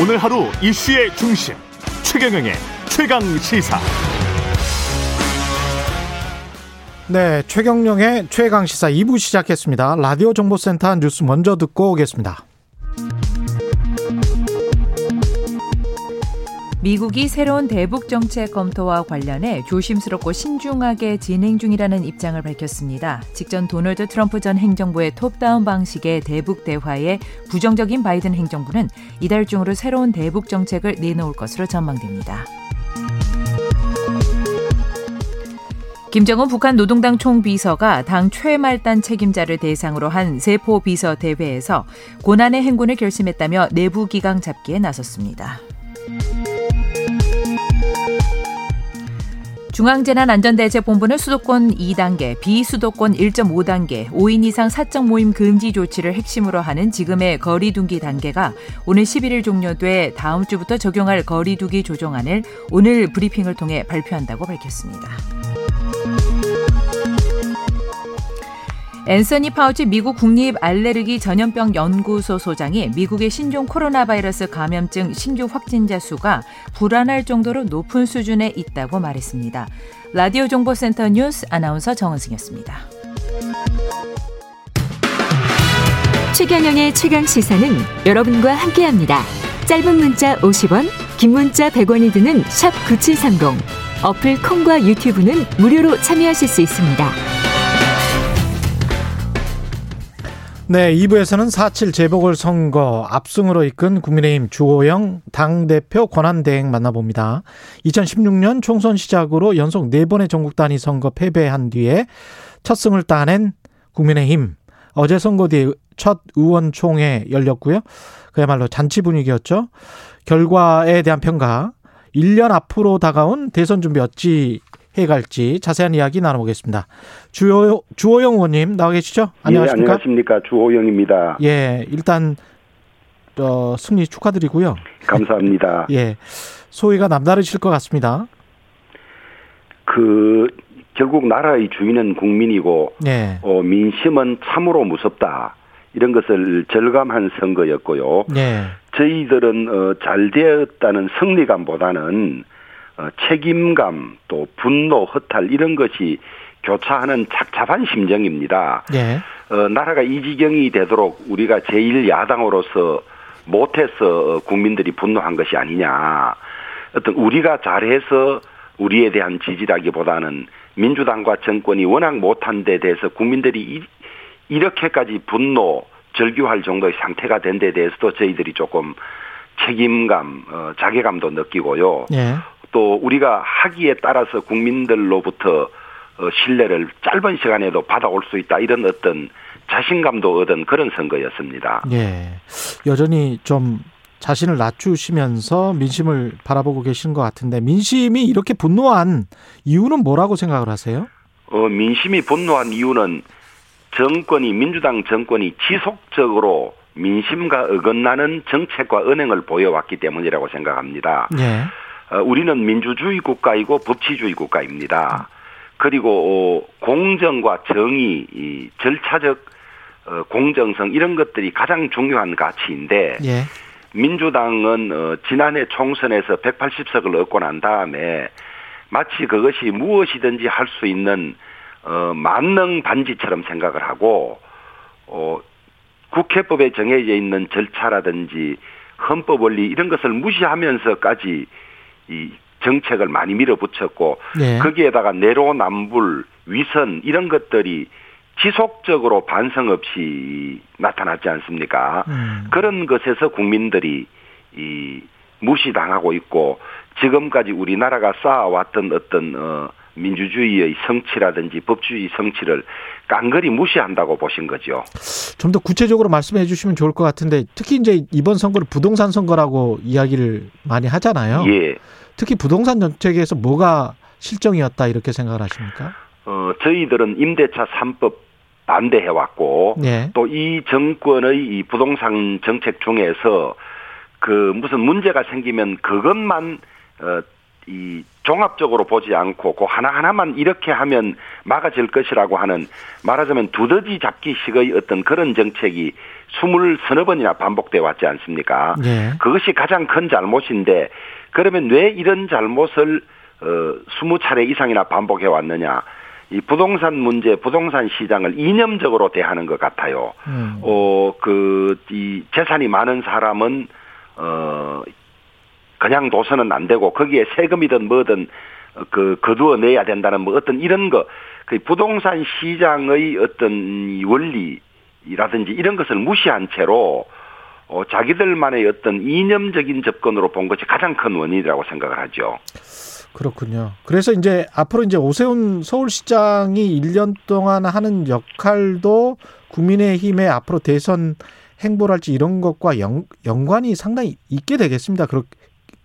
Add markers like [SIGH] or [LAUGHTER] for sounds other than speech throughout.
오늘 하루 이슈의 중심 최경영의 최강 시사. 네, 최경영의 최강 시사 2부 시작했습니다. 라디오 정보센터 뉴스 먼저 듣고 오겠습니다. 미국이 새로운 대북 정책 검토와 관련해 조심스럽고 신중하게 진행 중이라는 입장을 밝혔습니다. 직전 도널드 트럼프 전 행정부의 톱다운 방식의 대북 대화에 부정적인 바이든 행정부는 이달 중으로 새로운 대북 정책을 내놓을 것으로 전망됩니다. 김정은 북한 노동당 총비서가 당 최말단 책임자를 대상으로 한 세포 비서 대회에서 고난의 행군을 결심했다며 내부 기강 잡기에 나섰습니다. 중앙재난안전대책본부는 수도권 2단계, 비수도권 1.5단계, 5인 이상 사적 모임 금지 조치를 핵심으로 하는 지금의 거리두기 단계가 오늘 11일 종료돼 다음 주부터 적용할 거리두기 조정안을 오늘 브리핑을 통해 발표한다고 밝혔습니다. 앤서니 파우치 미국 국립 알레르기 전염병 연구소 소장이 미국의 신종 코로나 바이러스 감염증 신규 확진자 수가 불안할 정도로 높은 수준에 있다고 말했습니다. 라디오 정보센터 뉴스 아나운서 정은승이었습니다. 최경영의 최강 시사는 여러분과 함께합니다. 짧은 문자 50원, 긴 문자 100원이 드는 샵 9730. 어플 콩과 유튜브는 무료로 참여하실 수 있습니다. 네, 2부에서는 4.7 재보궐선거 압승으로 이끈 국민의힘 주호영 당대표 권한대행 만나봅니다. 2016년 총선 시작으로 연속 4번의 전국 단위 선거 패배한 뒤에 첫 승을 따낸 국민의힘. 어제 선거 뒤에 첫 의원총회 열렸고요. 그야말로 잔치 분위기였죠. 결과에 대한 평가, 1년 앞으로 다가온 대선 준비 어찌 해갈지 자세한 이야기 나눠보겠습니다. 주호, 주호영 의원님 나와 계시죠? 안녕하십니까? 예, 안녕하십니까. 주호영입니다. 예, 일단 어, 승리 축하드리고요. 감사합니다. [LAUGHS] 예, 소위가 남다르실 것 같습니다. 그 결국 나라의 주인은 국민이고 예. 어, 민심은 참으로 무섭다. 이런 것을 절감한 선거였고요. 예. 저희들은 어, 잘 되었다는 승리감보다는 어, 책임감 또 분노 허탈 이런 것이 교차하는 착잡한 심정입니다. 예. 어, 나라가 이 지경이 되도록 우리가 제1 야당으로서 못해서 국민들이 분노한 것이 아니냐. 어떤 우리가 잘해서 우리에 대한 지지라기보다는 민주당과 정권이 워낙 못한 데 대해서 국민들이 이, 이렇게까지 분노, 절규할 정도의 상태가 된 데 대해서도 저희들이 조금 책임감, 어, 자괴감도 느끼고요. 예. 또 우리가 하기에 따라서 국민들로부터 어, 신뢰를 짧은 시간에도 받아올 수 있다 이런 어떤 자신감도 얻은 그런 선거였습니다. 예. 여전히 좀 자신을 낮추시면서 민심을 바라보고 계신 것 같은데 민심이 이렇게 분노한 이유는 뭐라고 생각을 하세요? 어, 민심이 분노한 이유는 정권이 민주당 정권이 지속적으로 민심과 어긋나는 정책과 은행을 보여왔기 때문이라고 생각합니다. 예. 어, 우리는 민주주의 국가이고 법치주의 국가입니다. 그리고 어, 공정과 정의, 이 절차적 어, 공정성 이런 것들이 가장 중요한 가치인데 예. 민주당은 어, 지난해 총선에서 180석을 얻고 난 다음에 마치 그것이 무엇이든지 할 수 있는 어, 만능 반지처럼 생각을 하고 어, 국회법에 정해져 있는 절차라든지 헌법 원리 이런 것을 무시하면서까지 이 정책을 많이 밀어붙였고 예. 거기에다가 내로남불 위선 이런 것들이 지속적으로 반성 없이 나타났지 않습니까? 음. 그런 것에서 국민들이 이 무시당하고 있고 지금까지 우리나라가 쌓아왔던 어떤 어 민주주의의 성취라든지 법주의 성취를 깡그리 무시한다고 보신 거죠. 좀 더 구체적으로 말씀해 주시면 좋을 것 같은데 특히 이제 이번 선거를 부동산 선거라고 이야기를 많이 하잖아요. 예. 특히 부동산 정책에서 뭐가 실정이었다 이렇게 생각을 하십니까? 어 저희들은 임대차 3법 반대해 왔고 예. 또이 정권의 이 부동산 정책 중에서 그 무슨 문제가 생기면 그것만 어 이 종합적으로 보지 않고 그 하나하나만 이렇게 하면 막아질 것이라고 하는 말하자면 두더지 잡기식의 어떤 그런 정책이 스물 서너 번이나 반복돼 왔지 않습니까? 예. 그것이 가장 큰 잘못인데 그러면 왜 이런 잘못을 어 스무 차례 이상이나 반복해 왔느냐? 이 부동산 문제, 부동산 시장을 이념적으로 대하는 것 같아요. 음. 어, 그, 이 재산이 많은 사람은, 어, 그냥 둬서는 안 되고, 거기에 세금이든 뭐든, 어, 그, 거두어 내야 된다는 뭐 어떤 이런 거, 그 부동산 시장의 어떤 이 원리라든지 이런 것을 무시한 채로, 어, 자기들만의 어떤 이념적인 접근으로 본 것이 가장 큰 원인이라고 생각을 하죠. 그렇군요. 그래서 이제 앞으로 이제 오세훈 서울시장이 1년 동안 하는 역할도 국민의힘의 앞으로 대선 행보랄지 이런 것과 연, 연관이 상당히 있게 되겠습니다. 그렇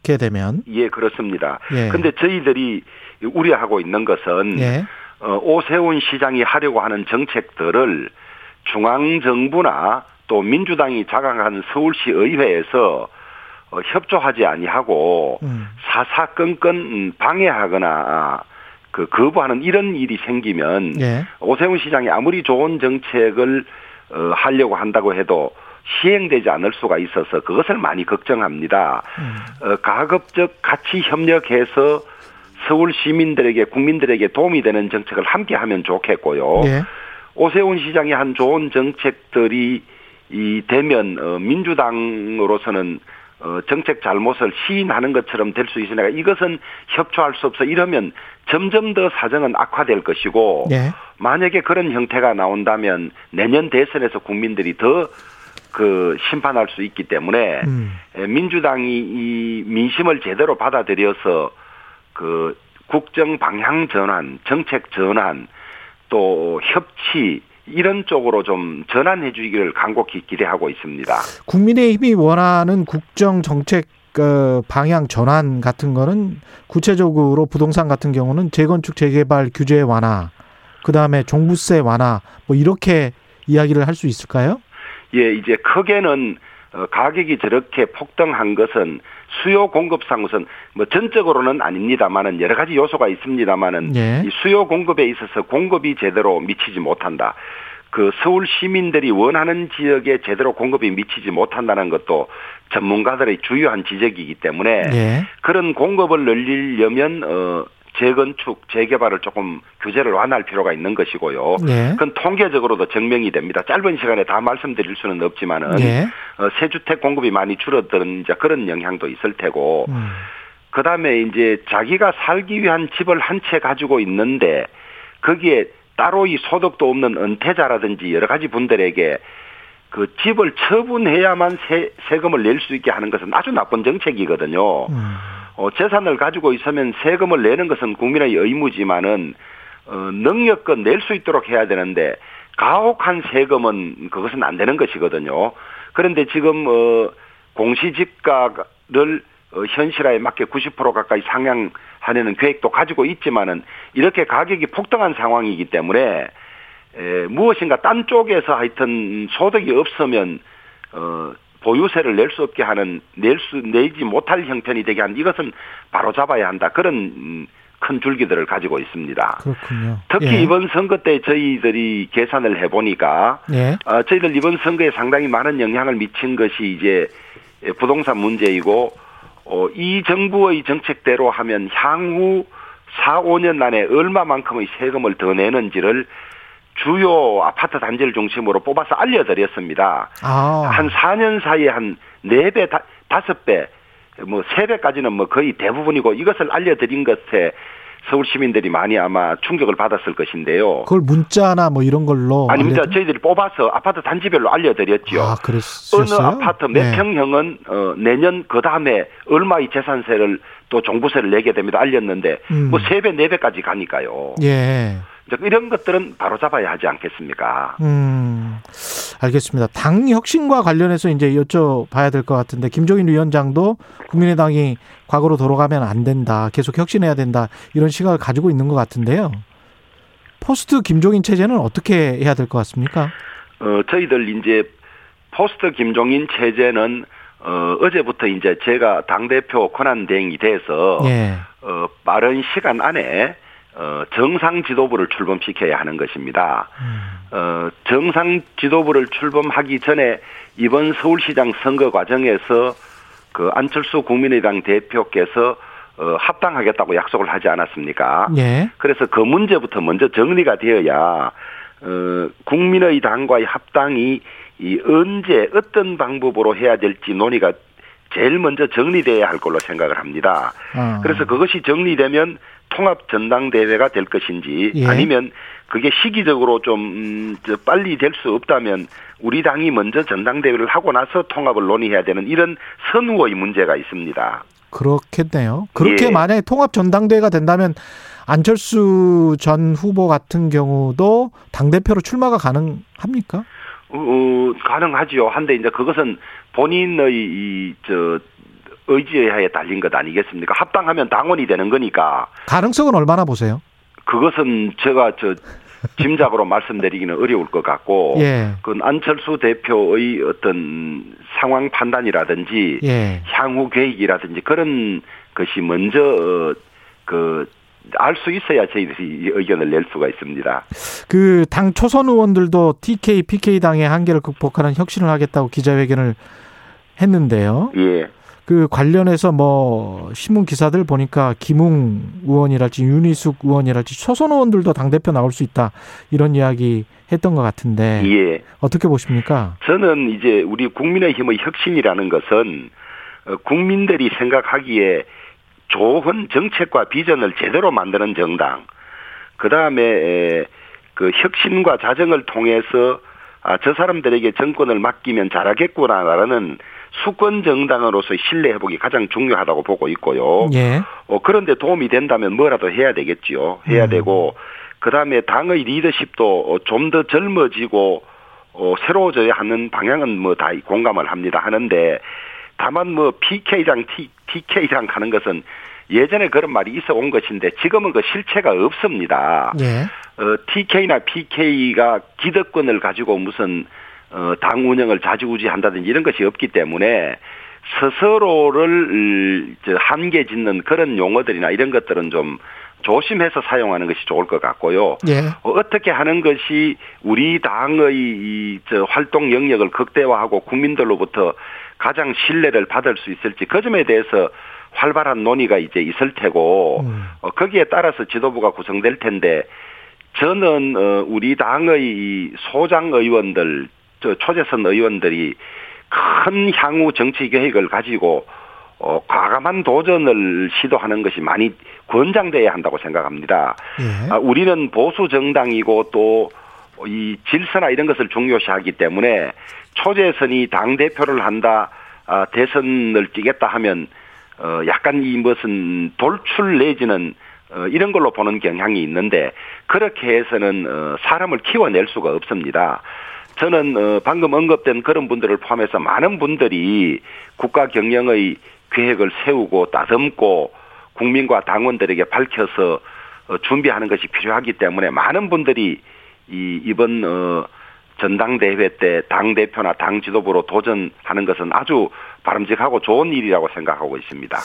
게 되면. 예, 그렇습니다. 예. 근데 저희들이 우려하고 있는 것은 예. 어, 오세훈 시장이 하려고 하는 정책들을 중앙 정부나 또 민주당이 자강한 서울시 의회에서 어, 협조하지 아니하고 음. 사사건건 음, 방해하거나 그 거부하는 이런 일이 생기면 예. 오세훈 시장이 아무리 좋은 정책을 어, 하려고 한다고 해도 시행되지 않을 수가 있어서 그것을 많이 걱정합니다. 음. 어, 가급적 같이 협력해서 서울 시민들에게 국민들에게 도움이 되는 정책을 함께 하면 좋겠고요. 예. 오세훈 시장이 한 좋은 정책들이 이 되면 어, 민주당으로서는 어, 정책 잘못을 시인하는 것처럼 될 수 있으니까 이것은 협조할 수 없어 이러면 점점 더 사정은 악화될 것이고 예. 만약에 그런 형태가 나온다면 내년 대선에서 국민들이 더 그 심판할 수 있기 때문에 음. 에, 민주당이 이 민심을 제대로 받아들여서 그 국정 방향 전환, 정책 전환, 또 협치 이런 쪽으로 좀 전환해 주기를 간곡히 기대하고 있습니다. 국민의힘이 원하는 국정 정책 그 방향 전환 같은 거는 구체적으로 부동산 같은 경우는 재건축 재개발 규제 완화, 그 다음에 종부세 완화 뭐 이렇게 이야기를 할 수 있을까요? 예, 이제 크게는 어, 가격이 저렇게 폭등한 것은 수요 공급상 우선 뭐 전적으로는 아닙니다만은 여러 가지 요소가 있습니다만은 예. 이 수요 공급에 있어서 공급이 제대로 미치지 못한다. 그 서울 시민들이 원하는 지역에 제대로 공급이 미치지 못한다는 것도 전문가들의 주요한 지적이기 때문에 예. 그런 공급을 늘리려면 어 재건축, 재개발을 조금 규제를 완화할 필요가 있는 것이고요. 예. 그건 통계적으로도 증명이 됩니다. 짧은 시간에 다 말씀드릴 수는 없지만은 예. 어, 새 주택 공급이 많이 줄어드는 이제 그런 영향도 있을 테고 음. 그다음에 이제 자기가 살기 위한 집을 한 채 가지고 있는데 거기에 따로 이 소득도 없는 은퇴자라든지 여러 가지 분들에게 그 집을 처분해야만 세, 세금을 낼 수 있게 하는 것은 아주 나쁜 정책이거든요. 음. 어, 재산을 가지고 있으면 세금을 내는 것은 국민의 의무지만은 어, 능력껏 낼 수 있도록 해야 되는데 가혹한 세금은 그것은 안 되는 것이거든요. 그런데 지금 어, 공시지가를 어, 현실화에 맞게 90% 가까이 상향하려는 계획도 가지고 있지만은 이렇게 가격이 폭등한 상황이기 때문에 에, 무엇인가 딴 쪽에서 하여튼 소득이 없으면 어, 보유세를 낼 수 없게 하는 낼 수 내지 못할 형편이 되게 하는 이것은 바로 잡아야 한다 그런 음, 큰 줄기들을 가지고 있습니다. 그렇군요. 특히 예. 이번 선거 때 저희들이 계산을 해보니까 예. 어, 저희들 이번 선거에 상당히 많은 영향을 미친 것이 이제 부동산 문제이고 어, 이 정부의 정책대로 하면 향후 4, 5년 안에 얼마만큼의 세금을 더 내는지를 주요 아파트 단지를 중심으로 뽑아서 알려드렸습니다. 아. 한 4년 사이에 한 4배, 5배, 뭐 3배까지는 뭐 거의 대부분이고 이것을 알려드린 것에 서울 시민들이 많이 아마 충격을 받았을 것인데요. 그걸 문자나 뭐 이런 걸로 아닙니다. 알려드- 저희들이 뽑아서 아파트 단지별로 알려드렸죠. 아, 어느 그랬었어요? 아파트 몇 네. 평형은 어, 내년 그 다음에 얼마의 재산세를 또 종부세를 내게 됩니다. 알렸는데 음. 뭐세 배, 네 배까지 가니까요. 예. 이런 것들은 바로 잡아야 하지 않겠습니까? 음, 알겠습니다. 당 혁신과 관련해서 이제 여쭤봐야 될 것 같은데, 김종인 위원장도 국민의당이 과거로 돌아가면 안 된다, 계속 혁신해야 된다, 이런 시각을 가지고 있는 것 같은데요. 포스트 김종인 체제는 어떻게 해야 될 것 같습니까? 어, 저희들 이제 포스트 김종인 체제는 어, 어제부터 이제 제가 당대표 권한 대행이 돼서, 예. 어, 빠른 시간 안에, 어, 정상 지도부를 출범시켜야 하는 것입니다. 음. 어, 정상 지도부를 출범하기 전에 이번 서울시장 선거 과정에서 그 안철수 국민의당 대표께서 어, 합당하겠다고 약속을 하지 않았습니까? 예. 그래서 그 문제부터 먼저 정리가 되어야 어, 국민의 당과의 합당이 이 언제 어떤 방법으로 해야 될지 논의가 제일 먼저 정리돼야 할 걸로 생각을 합니다. 어. 그래서 그것이 정리되면 통합 전당대회가 될 것인지 예. 아니면 그게 시기적으로 좀 음, 저 빨리 될 수 없다면 우리 당이 먼저 전당대회를 하고 나서 통합을 논의해야 되는 이런 선우의 문제가 있습니다. 그렇겠네요. 그렇게 예. 만약에 통합 전당대회가 된다면 안철수 전 후보 같은 경우도 당 대표로 출마가 가능합니까? 어, 어, 가능하지요. 한데 이제 그것은 본인의 이 저 의지에 하에 달린 것 아니겠습니까? 합당하면 당원이 되는 거니까 가능성은 얼마나 보세요? 그것은 제가 저 짐작으로 [LAUGHS] 말씀드리기는 어려울 것 같고 예. 그 안철수 대표의 어떤 상황 판단이라든지 예. 향후 계획이라든지 그런 것이 먼저 어, 그알 수 있어야 저희들이 의견을 낼 수가 있습니다. 그 당 초선 의원들도 TK, PK 당의 한계를 극복하는 혁신을 하겠다고 기자회견을 했는데요. 예. 그 관련해서 뭐 신문 기사들 보니까 김웅 의원이랄지 윤희숙 의원이랄지 초선 의원들도 당 대표 나올 수 있다 이런 이야기 했던 것 같은데 예. 어떻게 보십니까? 저는 이제 우리 국민의힘의 혁신이라는 것은 어, 국민들이 생각하기에 좋은 정책과 비전을 제대로 만드는 정당, 그 다음에 그 혁신과 자정을 통해서 아, 저 사람들에게 정권을 맡기면 잘하겠구나라는 수권 정당으로서의 신뢰 회복이 가장 중요하다고 보고 있고요. 예. 어, 그런데 도움이 된다면 뭐라도 해야 되겠지요. 해야 음. 되고, 그 다음에 당의 리더십도 좀 더 젊어지고, 어, 새로워져야 하는 방향은 뭐 다 공감을 합니다. 하는데, 다만 뭐 PK랑 T, TK랑 하는 것은 예전에 그런 말이 있어 온 것인데 지금은 그 실체가 없습니다. 예. 어, TK나 PK가 기득권을 가지고 무슨 어, 당 운영을 좌지우지 한다든지 이런 것이 없기 때문에 스스로를 저 한계 짓는 그런 용어들이나 이런 것들은 좀 조심해서 사용하는 것이 좋을 것 같고요. 예. 어, 어떻게 하는 것이 우리 당의 이, 저 활동 영역을 극대화하고 국민들로부터 가장 신뢰를 받을 수 있을지 그 점에 대해서 활발한 논의가 이제 있을 테고 음. 어, 거기에 따라서 지도부가 구성될 텐데 저는 어, 우리 당의 이 소장 의원들 저 초재선 의원들이 큰 향후 정치 계획을 가지고 어, 과감한 도전을 시도하는 것이 많이 권장돼야 한다고 생각합니다. 예. 아, 우리는 보수 정당이고 또 이 질서나 이런 것을 중요시하기 때문에 초재선이 당 대표를 한다, 아, 대선을 뛰겠다 하면 어, 약간 이 무슨 돌출 내지는 어, 이런 걸로 보는 경향이 있는데 그렇게 해서는 어, 사람을 키워낼 수가 없습니다. 저는 어, 방금 언급된 그런 분들을 포함해서 많은 분들이 국가 경영의 계획을 세우고 따듬고 국민과 당원들에게 밝혀서 어, 준비하는 것이 필요하기 때문에 많은 분들이 이 이번 어 전당대회 때 당 대표나 당 지도부로 도전하는 것은 아주 바람직하고 좋은 일이라고 생각하고 있습니다.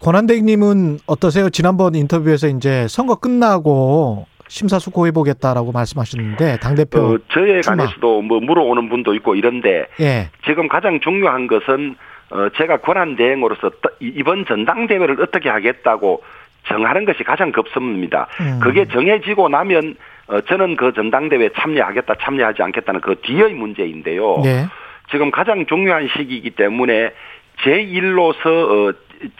권한대행님은 어떠세요? 지난번 인터뷰에서 이제 선거 끝나고 심사숙고해 보겠다라고 말씀하셨는데 당 대표 어, 저에 출마. 관해서도 뭐 물어오는 분도 있고 이런데 예. 지금 가장 중요한 것은 어, 제가 권한 대행으로서 이- 이번 전당대회를 어떻게 하겠다고 정하는 것이 가장 급습니다. 음. 그게 정해지고 나면 어, 저는 그 전당대회에 참여하겠다 참여하지 않겠다는 그 뒤의 문제인데요. 예. 지금 가장 중요한 시기이기 때문에 제 일로서 어,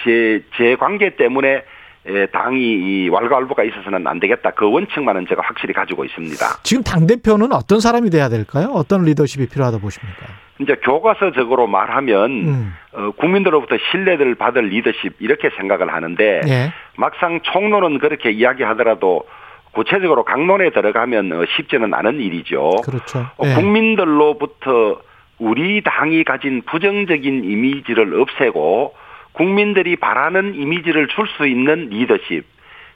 제, 제 관계 때문에 에, 당이 이 왈가왈부가 있어서는 안 되겠다. 그 원칙만은 제가 확실히 가지고 있습니다. 지금 당 대표는 어떤 사람이 돼야 될까요? 어떤 리더십이 필요하다 보십니까? 이제 교과서적으로 말하면 음. 어, 국민들로부터 신뢰를 받을 리더십 이렇게 생각을 하는데 예. 막상 총론은 그렇게 이야기하더라도 구체적으로 강론에 들어가면 어, 쉽지는 않은 일이죠. 그렇죠. 어, 예. 국민들로부터 우리 당이 가진 부정적인 이미지를 없애고 국민들이 바라는 이미지를 줄 수 있는 리더십.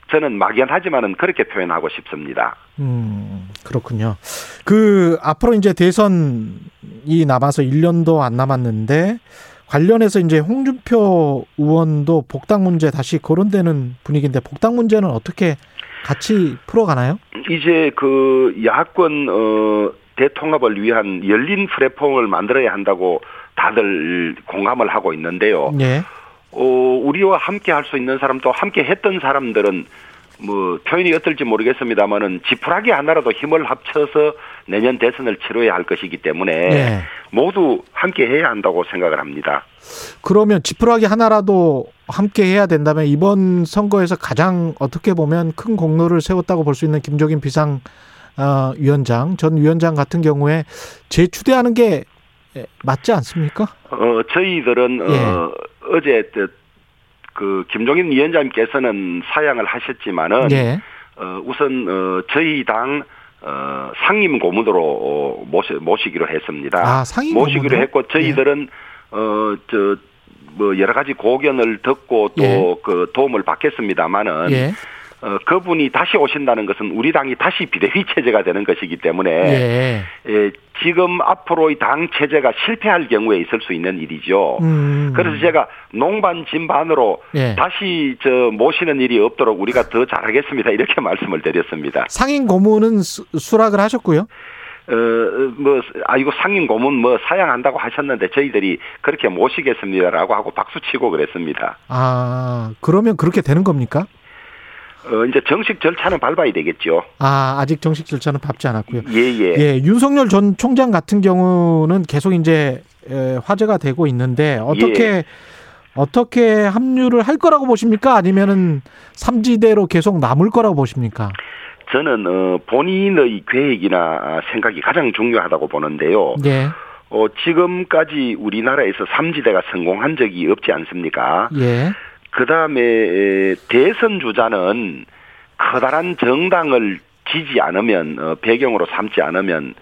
저는 막연하지만은 그렇게 표현하고 싶습니다. 음, 그렇군요. 그 앞으로 이제 대선이 남아서 1년도 안 남았는데 관련해서 이제 홍준표 의원도 복당 문제 다시 거론되는 분위기인데 복당 문제는 어떻게 같이 풀어가나요? 이제 그 야권 어 대통합을 위한 열린 플랫폼을 만들어야 한다고 다들 공감을 하고 있는데요. 예. 어 우리와 함께 할 수 있는 사람 또 함께 했던 사람들은 뭐 표현이 어떨지 모르겠습니다만은 지푸라기 하나라도 힘을 합쳐서 내년 대선을 치러야 할 것이기 때문에 예. 모두 함께 해야 한다고 생각을 합니다. 그러면 지푸라기 하나라도 함께 해야 된다면 이번 선거에서 가장 어떻게 보면 큰 공로를 세웠다고 볼 수 있는 김종인 비상 어, 위원장 전 위원장 같은 경우에 재추대하는 게 맞지 않습니까? 어 저희들은 예. 어 어제 그- 그 김종인 위원장님께서는 사양을 하셨지만은 예. 어, 우선 어, 저희 당 어, 상임 고문으로 어, 모시, 모시기로 했습니다. 아, 상임 모시기로 고문으로? 했고 저희들은 어, 저, 뭐 여러 가지 고견을 듣고 또 예. 그 도움을 받겠습니다만은 예. 어, 그분이 다시 오신다는 것은 우리 당이 다시 비대위 체제가 되는 것이기 때문에 예. 예, 지금 앞으로의 당 체제가 실패할 경우에 있을 수 있는 일이죠. 음. 그래서 제가 농반 진반으로 예. 다시 저 모시는 일이 없도록 우리가 더 잘하겠습니다 이렇게 [LAUGHS] 말씀을 드렸습니다. 상임 고문은 수, 수락을 하셨고요. 어뭐 아이고 상임 고문 뭐 사양한다고 하셨는데 저희들이 그렇게 모시겠습니다라고 하고 박수 치고 그랬습니다. 아, 그러면 그렇게 되는 겁니까? 어 이제 정식 절차는 밟아야 되겠죠. 아, 아직 정식 절차는 밟지 않았고요. 예 예. 예, 윤석열 전 총장 같은 경우는 계속 이제 에, 화제가 되고 있는데 어떻게 예. 어떻게 합류를 할 거라고 보십니까? 아니면은 삼지대로 계속 남을 거라고 보십니까? 저는 어 본인의 계획이나 생각이 가장 중요하다고 보는데요. 예, 어 지금까지 우리나라에서 삼지대가 성공한 적이 없지 않습니까? 예, 그 다음에 대선 주자는 커다란 정당을 지지 않으면 어, 배경으로 삼지 않으면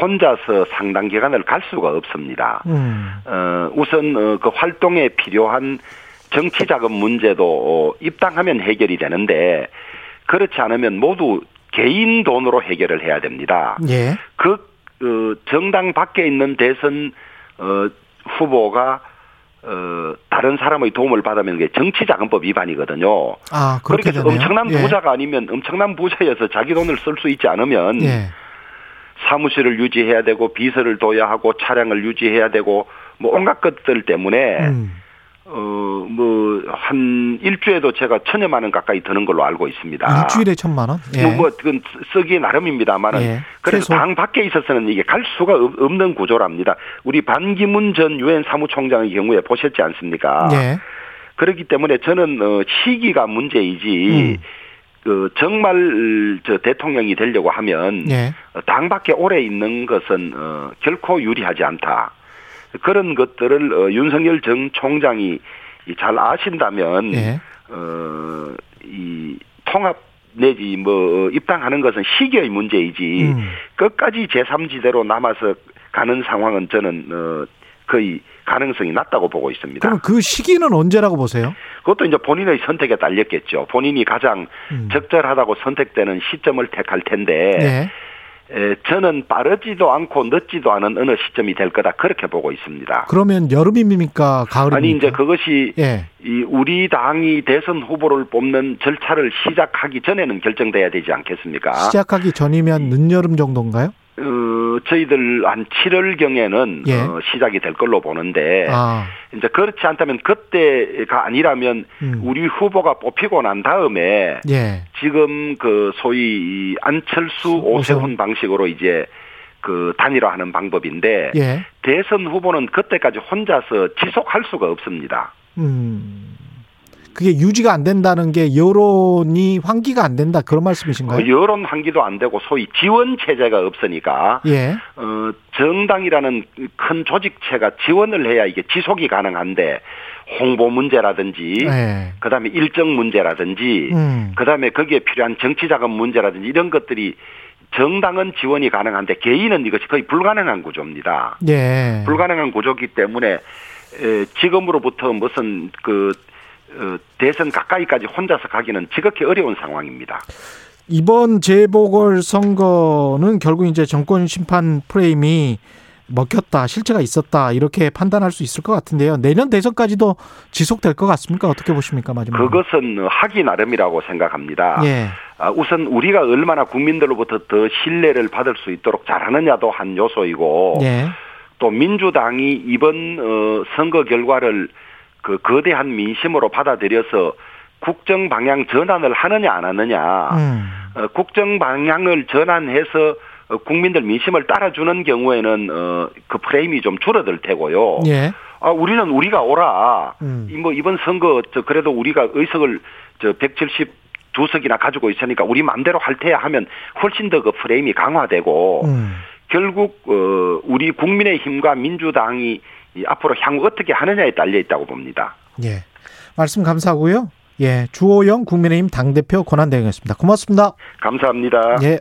혼자서 상당 기간을 갈 수가 없습니다. 음, 어, 우선 어, 그 활동에 필요한 정치 자금 문제도 어, 입당하면 해결이 되는데 그렇지 않으면 모두 개인 돈으로 해결을 해야 됩니다. 예, 그 어, 정당 밖에 있는 대선 어, 후보가 어, 다른 사람의 도움을 받으면 그게 정치자금법 위반이거든요. 아 그렇게 되네요. 엄청난 예, 부자가 아니면 엄청난 부자여서 자기 돈을 쓸 수 있지 않으면 예, 사무실을 유지해야 되고 비서를 둬야 하고 차량을 유지해야 되고 뭐 온갖 것들 때문에 음, 어 뭐 한 일주에도 제가 천여만 원 가까이 드는 걸로 알고 있습니다. 일주일에 천만 원. 예, 뭐, 뭐 그건 쓰기 나름입니다만은 예, 그래서 최소. 당 밖에 있어서는 이게 갈 수가 없- 없는 구조랍니다. 우리 반기문 전 유엔 사무총장의 경우에 보셨지 않습니까? 예, 그렇기 때문에 저는 어, 시기가 문제이지 음. 그 정말 저 대통령이 되려고 하면 예, 어, 당 밖에 오래 있는 것은 어, 결코 유리하지 않다. 그런 것들을 어, 윤석열 전 총장이 이잘 아신다면 예, 어, 이 통합 내지 뭐 입당하는 것은 시기의 문제이지 음. 끝까지 제3지대로 남아서 가는 상황은 저는 어, 거의 가능성이 낮다고 보고 있습니다. 그럼 그 시기는 언제라고 보세요? 그것도 이제 본인의 선택에 달렸겠죠. 본인이 가장 음. 적절하다고 선택되는 시점을 택할 텐데 예, 에, 저는 빠르지도 않고 늦지도 않은 어느 시점이 될 거다 그렇게 보고 있습니다. 그러면 여름입니까, 가을입니까? 아니 이제 그것이 예, 이 우리 당이 대선 후보를 뽑는 절차를 시작하기 전에는 결정돼야 되지 않겠습니까? 시작하기 전이면 늦여름 정도인가요? 어, 저희들 한 7월 경에는 예. 어, 시작이 될 걸로 보는데 아, 이제 그렇지 않다면 그때가 아니라면 음. 우리 후보가 뽑히고 난 다음에 예, 지금 그 소위 이 안철수 오세훈. 오세훈 방식으로 이제 그 단일화하는 방법인데 예, 대선 후보는 그때까지 혼자서 지속할 수가 없습니다. 음. 그게 유지가 안 된다는 게 여론이 환기가 안 된다 그런 말씀이신가요? 어, 여론 환기도 안 되고 소위 지원 체제가 없으니까 예, 어, 정당이라는 큰 조직체가 지원을 해야 이게 지속이 가능한데 홍보 문제라든지 예, 그다음에 일정 문제라든지 음, 그다음에 거기에 필요한 정치 자금 문제라든지 이런 것들이 정당은 지원이 가능한데 개인은 이것이 거의 불가능한 구조입니다. 예, 불가능한 구조기 때문에 에, 지금으로부터 무슨 그 어, 대선 가까이까지 혼자서 가기는 지극히 어려운 상황입니다. 이번 재보궐 선거는 결국 이제 정권 심판 프레임이 먹혔다, 실체가 있었다 이렇게 판단할 수 있을 것 같은데요. 내년 대선까지도 지속될 것 같습니까? 어떻게 보십니까, 마지막? 그것은 하기 나름이라고 생각합니다. 예. 아, 우선 우리가 얼마나 국민들로부터 더 신뢰를 받을 수 있도록 잘하느냐도 한 요소이고 예. 또 민주당이 이번 어, 선거 결과를 그 거대한 민심으로 받아들여서 국정 방향 전환을 하느냐 안 하느냐 음. 어, 국정 방향을 전환해서 어, 국민들 민심을 따라주는 경우에는 어, 그 프레임이 좀 줄어들 테고요. 예. 아, 우리는 우리가 오라. 음. 이뭐 이번 선거 저 그래도 우리가 의석을 저 172석이나 가지고 있으니까 우리 마음대로 할 테야 하면 훨씬 더 그 프레임이 강화되고 음. 결국 어 우리 국민의 힘과 민주당이 이 앞으로 향후 어떻게 하느냐에 달려 있다고 봅니다. 예. 말씀 감사하고요. 예. 주호영 국민의힘 당대표 권한대행이었습니다. 고맙습니다. 감사합니다. 예.